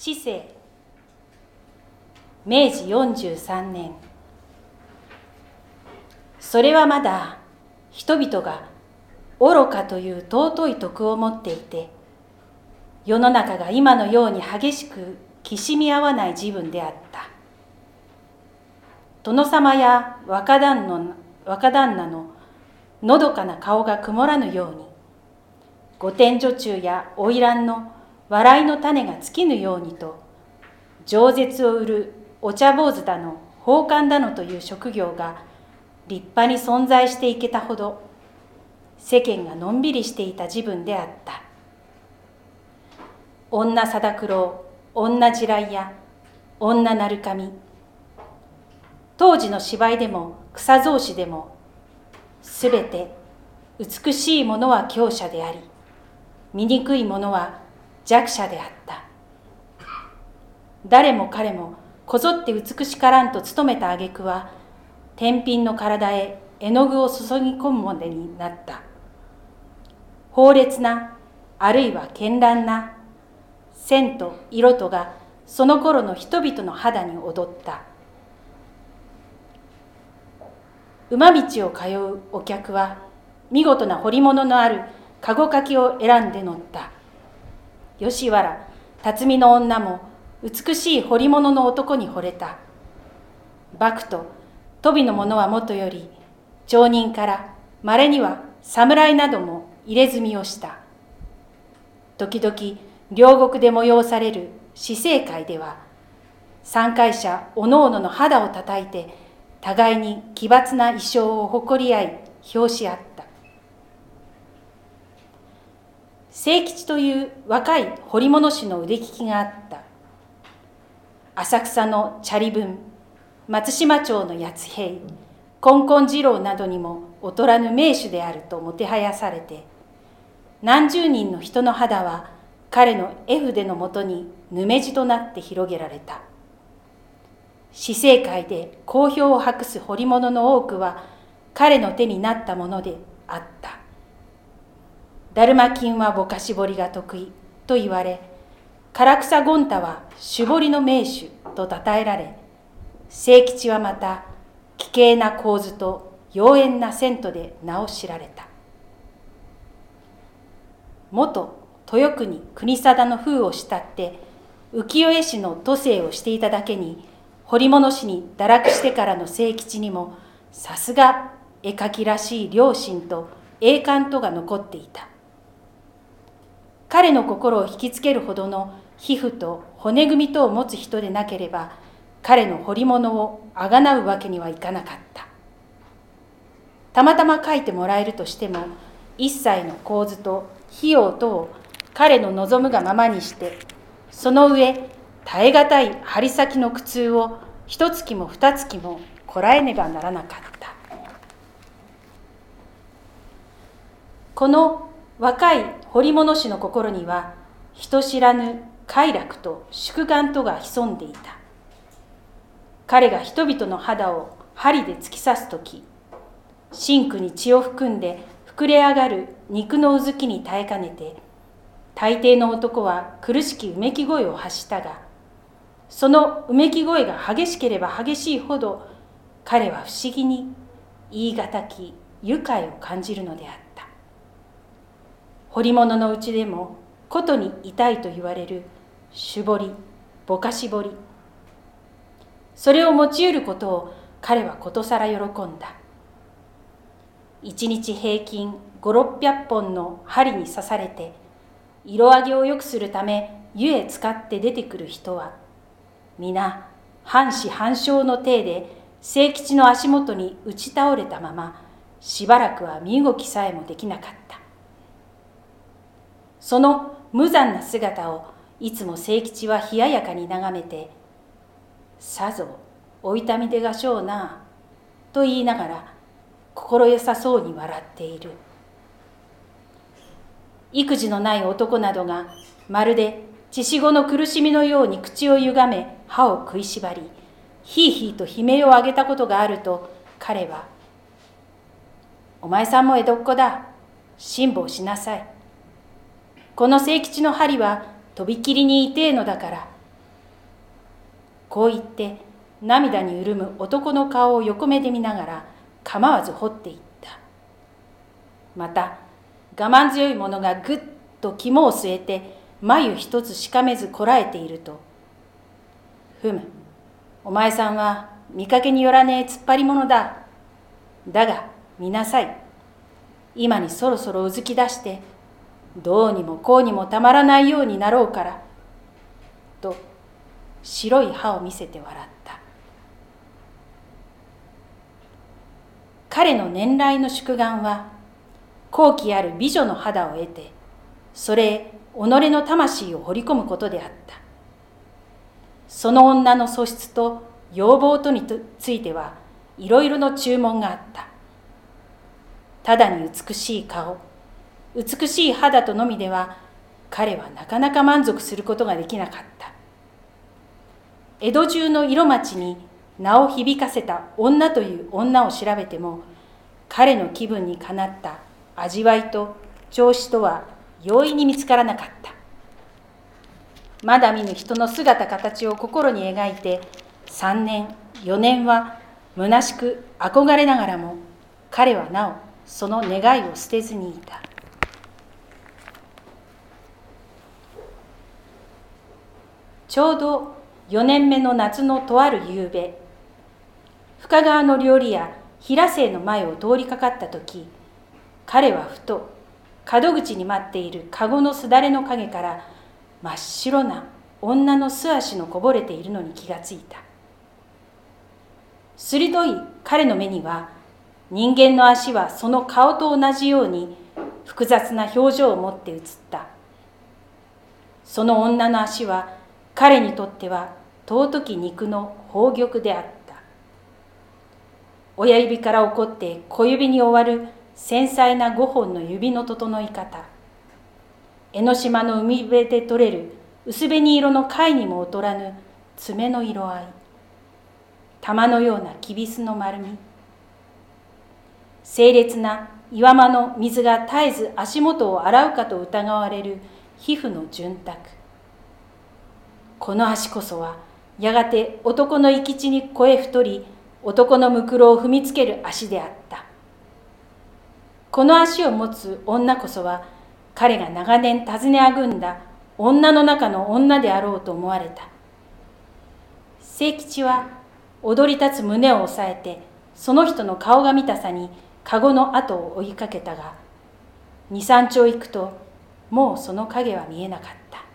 市政明治43年。それはまだ人々が愚かという尊い徳を持っていて世の中が今のように激しくきしみ合わない自分であった。殿様や若旦の若旦那ののどかな顔が曇らぬように御殿女中や花魁の笑いの種が尽きぬようにと饒舌を売るお茶坊主だの宝冠だのという職業が立派に存在していけたほど世間がのんびりしていた自分であった。女貞九郎女地雷や女鳴神。当時の芝居でも草草子でもすべて美しいものは強者であり醜いものは弱者であった。誰も彼もこぞって美しからんと努めた挙句は天品の体へ絵の具を注ぎ込むまでになった。猛烈なあるいは絢爛な線と色とがその頃の人々の肌に踊った。馬道を通うお客は見事な彫り物のある籠かきを選んで乗った。吉原辰巳の女も美しい彫り物の男に惚れた。幕と飛びの者はもとより町人から稀には侍なども入れ墨をした。時々両国で催される死生会では参会者おのおのの肌をたたいて互いに奇抜な衣装を誇り合い表し合った。清吉という若い彫り物師の腕利きがあった。浅草のチャリ文松島町の八平金婚次郎などにも劣らぬ名手であるともてはやされて何十人の人の肌は彼の絵筆のもとにぬめじとなって広げられた。死生界で好評を博す彫り物の多くは彼の手になったものであった。だるま金はぼかし彫りが得意と言われ唐草権太は絞りの名手と称えられ清吉はまた奇形な構図と妖艶な銭湯で名を知られた。元豊国国定の封を慕って浮世絵師の都政をしていただけに彫物師に堕落してからの清吉にもさすが絵描きらしい良心と栄冠とが残っていた。彼の心を引きつけるほどの皮膚と骨組みとを持つ人でなければ彼の彫り物をあがなうわけにはいかなかった。たまたま書いてもらえるとしても一切の構図と費用とを彼の望むがままにしてその上耐え難い針先の苦痛を一月も二月もこらえねばならなかった。この若い彫物師の心には人知らぬ快楽と祝願とが潜んでいた。彼が人々の肌を針で突き刺す時真紅に血を含んで膨れ上がる肉のうずきに耐えかねて大抵の男は苦しきうめき声を発したがそのうめき声が激しければ激しいほど彼は不思議に言い難き愉快を感じるのであった。彫り物のうちでもことに痛いと言われる絞りぼかし彫り。それを用いることを彼はことさら喜んだ。一日平均5600本の針に刺されて色上げを良くするため湯へ使って出てくる人は皆半死半生の体で清吉の足元に打ち倒れたまましばらくは身動きさえもできなかった。その無残な姿をいつも清吉は冷ややかに眺めて「さぞお痛みでがしょうな」と言いながら心よさそうに笑っている。育児のない男などがまるで血しごの苦しみのように口をゆがめ歯を食いしばりひいひいと悲鳴を上げたことがあると彼は「お前さんも江戸っ子だ辛抱しなさい」この清吉の針はとびきりに痛えのだから。こう言って涙に潤む男の顔を横目で見ながら構わず掘っていった。また我慢強い者がぐっと肝を据えて眉一つしかめずこらえていると「ふむお前さんは見かけによらねえ突っ張り者だ。だが見なさい。今にそろそろうずき出してどうにもこうにもたまらないようになろうから」と白い歯を見せて笑った。彼の年来の宿願は好奇ある美女の肌を得てそれへ己の魂を掘り込むことであった。その女の素質と要望とについてはいろいろの注文があった。ただに美しい顔美しい肌とのみでは彼はなかなか満足することができなかった。江戸中の色町に名を響かせた女という女を調べても彼の気分にかなった味わいと調子とは容易に見つからなかった。まだ見ぬ人の姿形を心に描いて3年4年は虚しく憧れながらも彼はなおその願いを捨てずにいた。ちょうど4年目の夏のとある夕べ深川の料理屋平瀬の前を通りかかった時彼はふと門口に待っている籠のすだれの影から真っ白な女の素足のこぼれているのに気がついた。鋭い彼の目には人間の足はその顔と同じように複雑な表情を持って映った。その女の足は彼にとっては尊き肉の宝玉であった。親指から起こって小指に終わる繊細な5本の指の整い方。江ノ島の海辺で取れる薄紅色の貝にも劣らぬ爪の色合い。玉のようなきびすの丸み。清烈な岩間の水が絶えず足元を洗うかと疑われる皮膚の潤沢。この足こそはやがて男の生き地に越え太り男のむくろを踏みつける足であった。この足を持つ女こそは彼が長年尋ねあぐんだ女の中の女であろうと思われた。清吉は踊り立つ胸を押さえてその人の顔が見たさに籠の後を追いかけたが二三丁行くともうその影は見えなかった。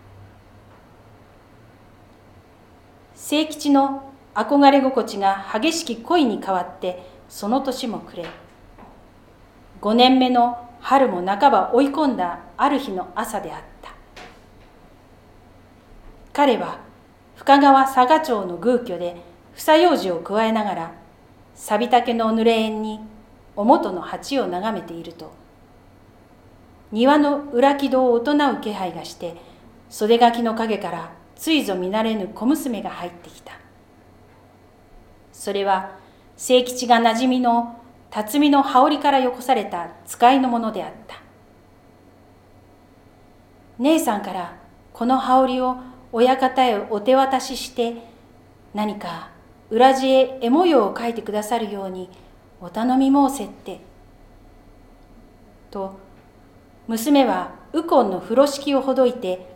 清吉の憧れ心地が激しき恋に変わってその年も暮れ5年目の春も半ば追い込んだある日の朝であった。彼は深川佐賀町の宮居で房用紙を加えながら錆びたけの濡れ縁におもとの鉢を眺めていると庭の裏木戸を大人う気配がして袖垣の陰からついぞ見慣れぬ小娘が入ってきた。それは清吉がなじみの辰巳の羽織からよこされた使いのものであった。姉さんからこの羽織を親方へお手渡しして何か裏地へ絵模様を描いてくださるようにお頼み申せって」と娘は右近の風呂敷をほどいて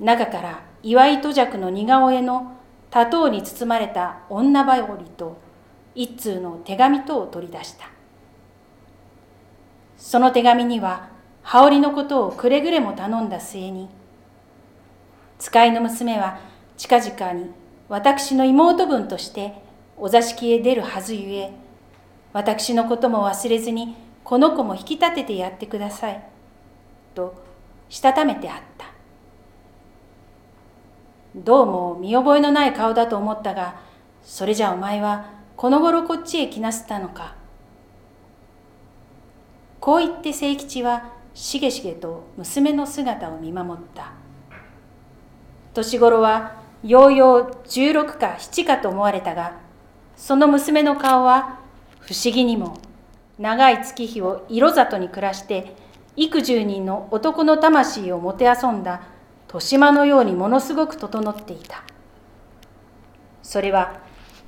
中から岩井戸尺の似顔絵の多頭に包まれた女羽織と一通の手紙とを取り出した。その手紙には羽織のことをくれぐれも頼んだ末に使いの娘は近々に私の妹分としてお座敷へ出るはずゆえ私のことも忘れずにこの子も引き立ててやってくださいとしたためてあった。どうも見覚えのない顔だと思ったがそれじゃお前はこの頃こっちへ来なすったのか。こう言って清吉はしげしげと娘の姿を見守った。年頃はようよう16か7かと思われたがその娘の顔は不思議にも長い月日を色里に暮らして幾十人の男の魂をもてあそんだ豊島のようにものすごく整っていた。それは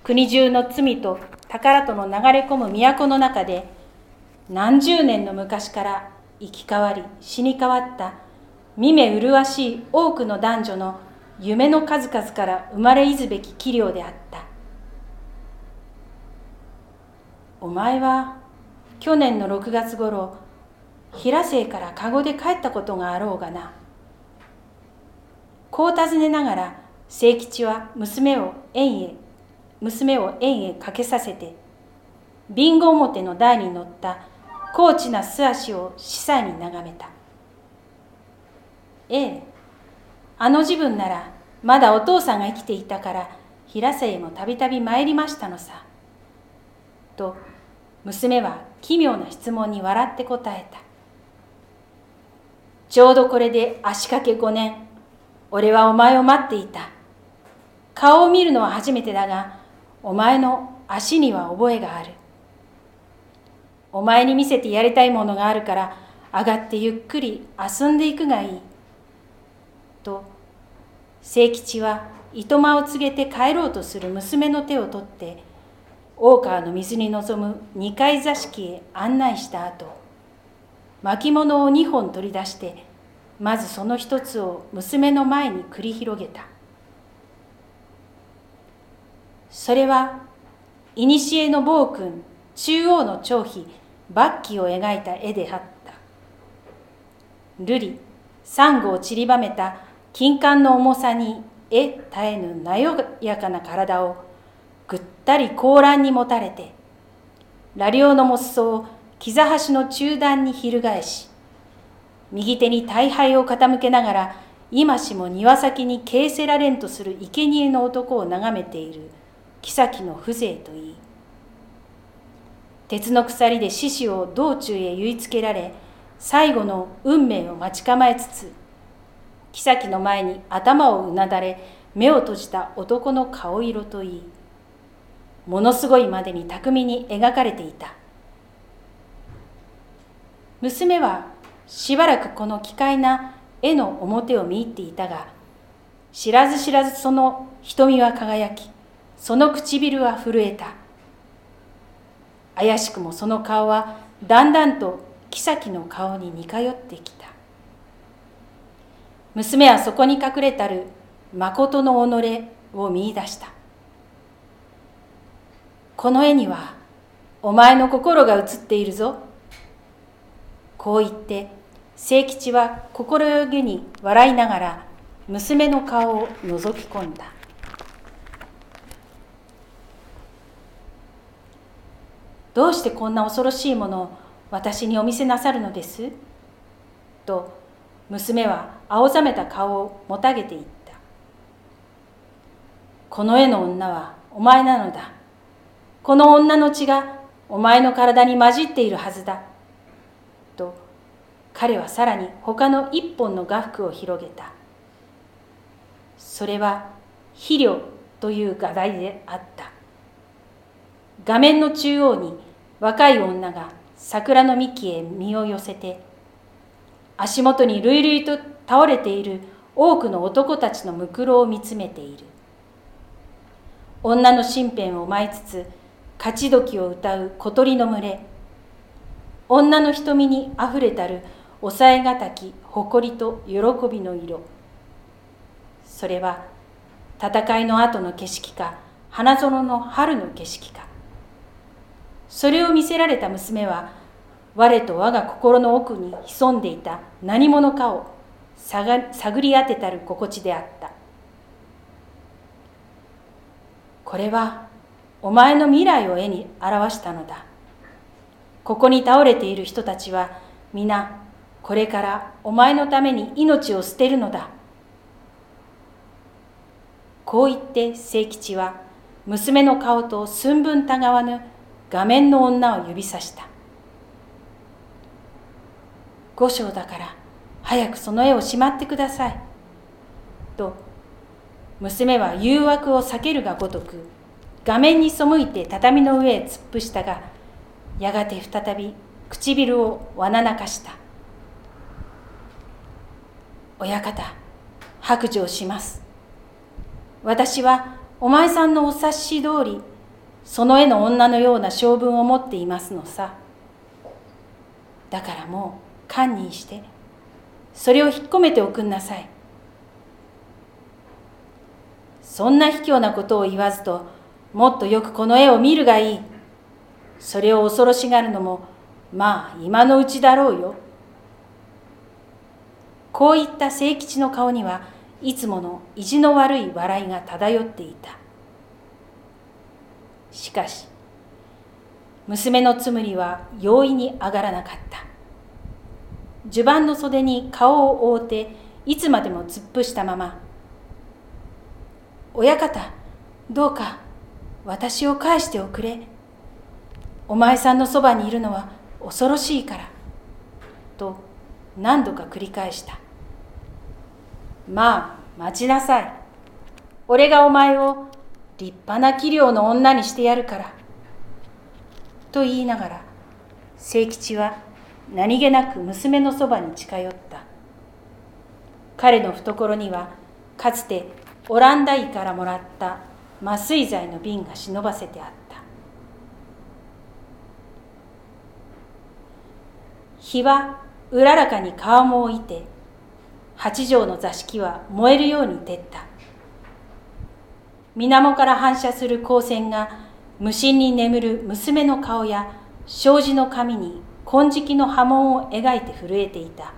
国中の罪と宝との流れ込む都の中で何十年の昔から生き変わり死に変わった見目麗しい多くの男女の夢の数々から生まれいずべき器量であった。お前は去年の6月頃平生から籠で帰ったことがあろうがな。こう尋ねながら清吉は娘を園へ娘を園へかけさせてビンゴ表の台に乗った高知な素足を司祭に眺めたええあの自分ならまだお父さんが生きていたから平瀬へもたびたび参りましたのさ。と娘は奇妙な質問に笑って答えた。ちょうどこれで足掛け五年、俺はお前を待っていた。顔を見るのは初めてだが、お前の足には覚えがある。お前に見せてやりたいものがあるから上がってゆっくり遊んでいくがいい。と清吉は糸間を告げて帰ろうとする娘の手を取って大川の水に臨む二階座敷へ案内した後巻物を2本取り出してまずその一つを娘の前に繰り広げた。それは古の暴君中央の張飛抜旗を描いた絵であった。瑠璃サンゴを散りばめた金管の重さにえ絶えぬなよやかな体をぐったり高乱に持たれて羅領のモスを膝端の中段に翻し右手に大敗を傾けながら今しも庭先に形せられんとする生贄の男を眺めている妃の風情といい。鉄の鎖で獅子を道中へ結いつけられ最後の運命を待ち構えつつ妃の前に頭をうなだれ目を閉じた男の顔色といい。ものすごいまでに巧みに描かれていた。娘はしばらくこの奇怪な絵の表を見入っていたが知らず知らずその瞳は輝きその唇は震えた。怪しくもその顔はだんだんと妃の顔に似通ってきた。娘はそこに隠れたる誠の己を見いだした。この絵にはお前の心が映っているぞ。こう言って清吉は心よげに笑いながら娘の顔を覗き込んだ。どうしてこんな恐ろしいものを私にお見せなさるのです？と娘は青ざめた顔をもたげていった。この絵の女はお前なのだ。この女の血がお前の体に混じっているはずだ。と彼はさらに他の一本の画幅を広げた。それは肥料という画題であった。画面の中央に若い女が桜の幹へ身を寄せて足元に累々と倒れている多くの男たちのむくろを見つめている。女の身辺を舞いつつ勝ち時を歌う小鳥の群れ。女の瞳にあふれたる抑えがたき誇りと喜びの色。それは戦いの後の景色か花園の春の景色か。それを見せられた娘は我と我が心の奥に潜んでいた何者かを探り当てたる心地であった。これはお前の未来を絵に表したのだ。ここに倒れている人たちは皆これからお前のために命を捨てるのだこう言って清吉は娘の顔と寸分たがわぬ画面の女を指さした五章だから早くその絵をしまってください。と娘は誘惑を避けるがごとく画面に背いて畳の上へ突っ伏したがやがて再び唇をわななかした。親方白状します。私はお前さんのお察し通りその絵の女のような性分を持っていますのさだからもう堪忍してそれを引っ込めておくんなさいそんな卑怯なことを言わずともっとよくこの絵を見るがいいそれを恐ろしがるのもまあ今のうちだろうよ。こういった清吉の顔にはいつもの意地の悪い笑いが漂っていた。しかし娘のつむりは容易に上がらなかった。襦袢の袖に顔を覆っていつまでも突っ伏したまま「親方どうか私を返しておくれ。お前さんのそばにいるのは恐ろしいから」と何度か繰り返した。まあ待ちなさい。俺がお前を立派な器量の女にしてやるから。と言いながら清吉は何気なく娘のそばに近寄った。彼の懐にはかつてオランダ医からもらった麻酔剤の瓶が忍ばせてあった。日はうららかに顔も置いて八畳の座敷は燃えるように照った。水面から反射する光線が無心に眠る娘の顔や障子の髪に金色の波紋を描いて震えていた。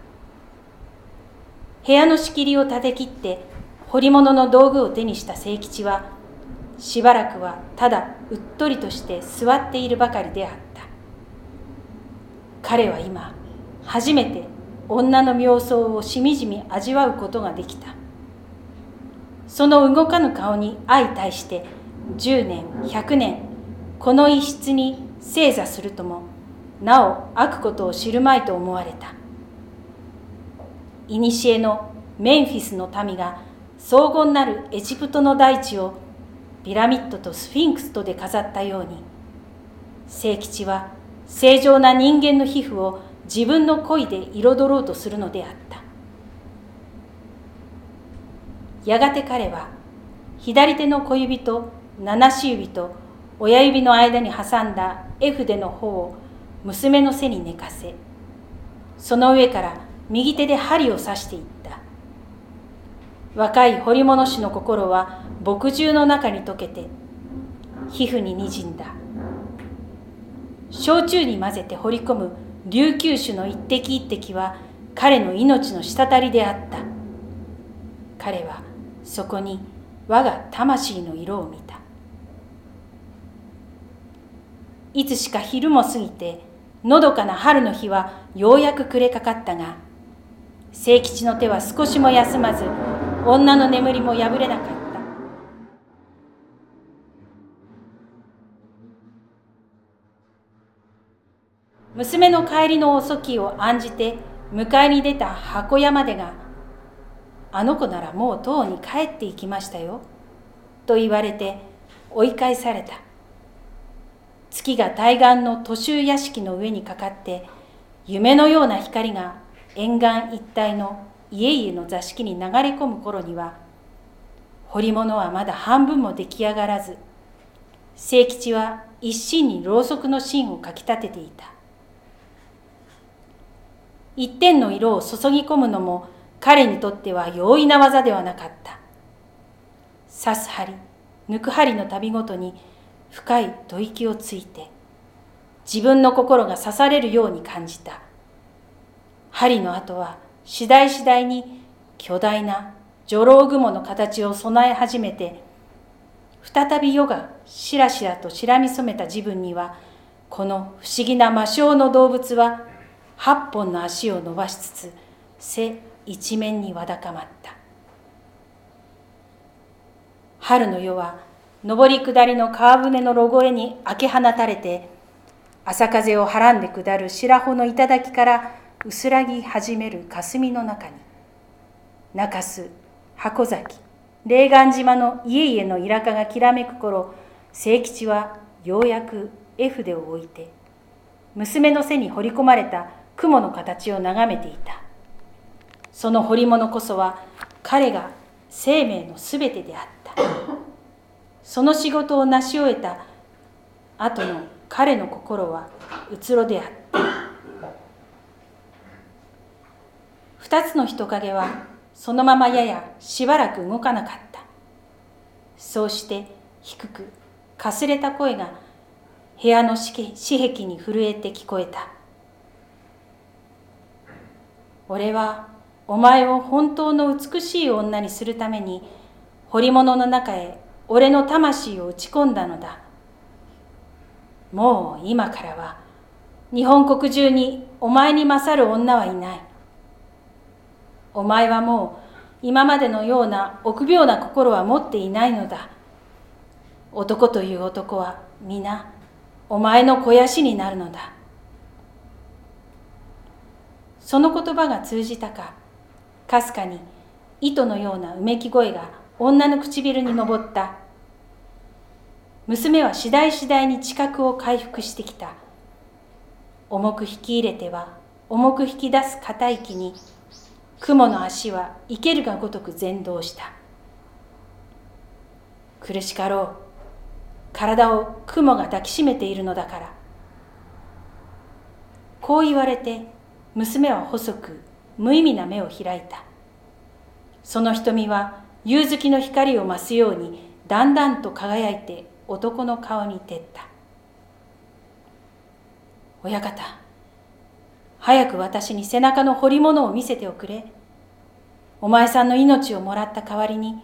部屋の仕切りを立て切って彫り物の道具を手にした清吉はしばらくはただうっとりとして座っているばかりであった。彼は今初めて女の妙想をしみじみ味わうことができた。その動かぬ顔に相対して10年100年この一室に正座するともなお悪ことを知るまいと思われた。古のメンフィスの民が荘厳なるエジプトの大地をピラミッドとスフィンクスとで飾ったように清吉は正常な人間の皮膚を自分の恋で彩ろうとするのであった。やがて彼は左手の小指と七し指と親指の間に挟んだ絵筆の方を娘の背に寝かせその上から右手で針を刺していった。若い彫り物師の心は墨汁の中に溶けて皮膚ににじんだ。焼酎に混ぜて彫り込む琉球酒の一滴一滴は彼の命の滴りであった。彼はそこに我が魂の色を見た。いつしか昼も過ぎてのどかな春の日はようやく暮れかかったが清吉の手は少しも休まず女の眠りも破れなかった。娘の帰りの遅きを案じて迎えに出た箱屋までが「あの子ならもうとうに帰っていきましたよ」と言われて追い返された。月が対岸の都州屋敷の上にかかって夢のような光が沿岸一帯の家々の座敷に流れ込む頃には彫り物はまだ半分も出来上がらず清吉は一心にろうそくの芯をかきたてていた。一点の色を注ぎ込むのも彼にとっては容易な技ではなかった。刺す針抜く針の度ごとに深い吐息をついて自分の心が刺されるように感じた。針の跡は次第次第に巨大な女郎雲の形を備え始めて再び夜がしらしらとしらみ染めた自分にはこの不思議な魔性の動物は八本の足を伸ばしつつ背一面にわだかまった。春の夜は上り下りの川舟のロゴ絵に明け放たれて朝風をはらんで下る白穂の頂から薄らぎ始める霞の中に中洲箱崎霊岩島の家々のイラカがきらめく頃清吉はようやく絵筆を置いて娘の背に彫り込まれた雲の形を眺めていた。その彫り物こそは彼が生命のすべてであった。その仕事を成し終えた後の彼の心はうつろであった。二つの人影はそのままややしばらく動かなかった。そうして低くかすれた声が部屋の四壁に震えて聞こえた。俺はお前を本当の美しい女にするために彫り物の中へ俺の魂を打ち込んだのだ。もう今からは日本国中にお前に勝る女はいない。お前はもう今までのような臆病な心は持っていないのだ。男という男は皆お前の肥やしになるのだ。その言葉が通じたか。かすかに糸のようなうめき声が女の唇に上った。娘は次第次第に知覚を回復してきた。重く引き入れては重く引き出す硬い気に雲の足は生けるがごとく前動した。苦しかろう。体を雲が抱きしめているのだから。こう言われて娘は細く無意味な目を開いた。その瞳は夕月の光を増すようにだんだんと輝いて男の顔に照った。親方早く私に背中の彫り物を見せておくれ。お前さんの命をもらった代わりに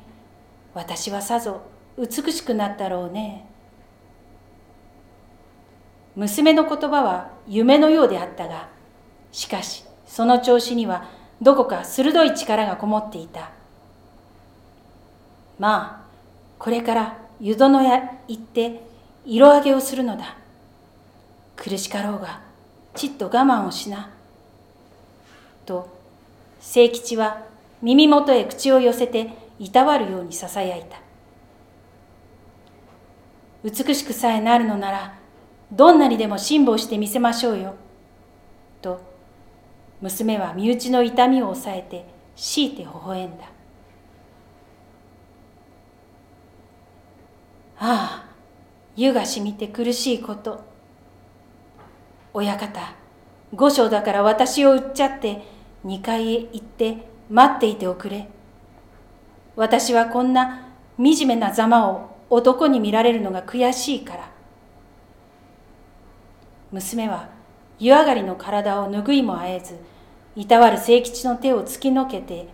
私はさぞ美しくなったろうね。娘の言葉は夢のようであったがしかしその調子にはどこか鋭い力がこもっていた。まあこれから湯殿屋行って色上げをするのだ。苦しかろうがちっと我慢をしな。と清吉は耳元へ口を寄せていたわるようにささやいた。美しくさえなるのならどんなにでも辛抱してみせましょうよ。と娘は身内の痛みを抑えて強いて微笑んだ。ああ湯がしみて苦しいこと。親方五章だから私を売っちゃって二階へ行って待っていておくれ。私はこんな惨めなざまを男に見られるのが悔しいから。娘は湯上がりの体を拭いもあえずいたわる清吉の手を突きのけて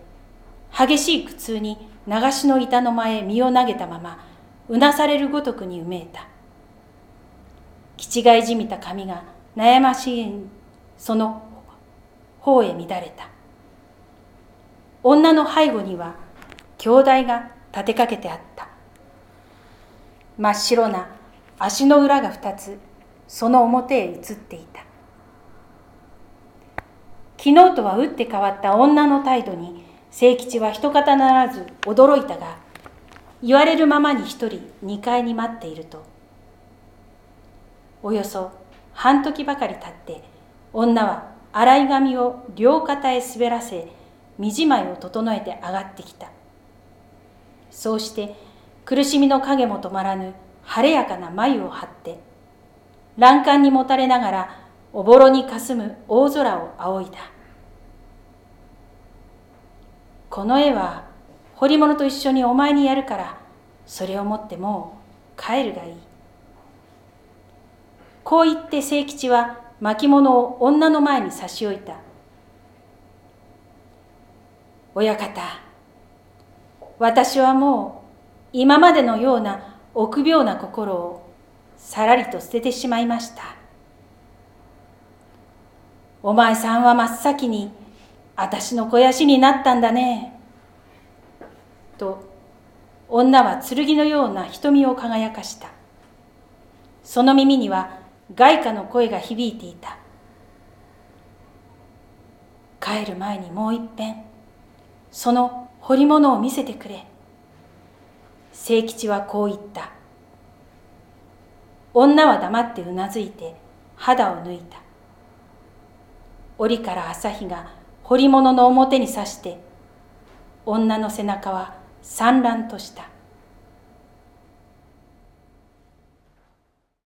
激しい苦痛に流しの板の前へ身を投げたままうなされるごとくにうめいた。気違いじみた髪が悩ましいその方へ乱れた。女の背後には兄弟が立てかけてあった。真っ白な足の裏が二つその表へ移っていた。昨日とは打って変わった女の態度に清吉は一方ならず驚いたが言われるままに一人二階に待っていると。およそ半時ばかり経って女は洗い髪を両肩へ滑らせ身じまいを整えて上がってきた。そうして苦しみの影も止まらぬ晴れやかな眉を張って欄干にもたれながらおぼろにかすむ大空を仰いだ。この絵は彫り物と一緒にお前にやるからそれを持ってもう帰るがいい。こう言って清吉は巻物を女の前に差し置いた。親方私はもう今までのような臆病な心をさらりと捨ててしまいました。お前さんは真っ先に私の肥やしになったんだね。と女は剣のような瞳を輝かした。その耳には外貨の声が響いていた。帰る前にもう一遍。その彫り物を見せてくれ。清吉はこう言った。女は黙ってうなずいて肌を抜いた。檻から朝日が彫り物の表に刺して女の背中は散乱とした。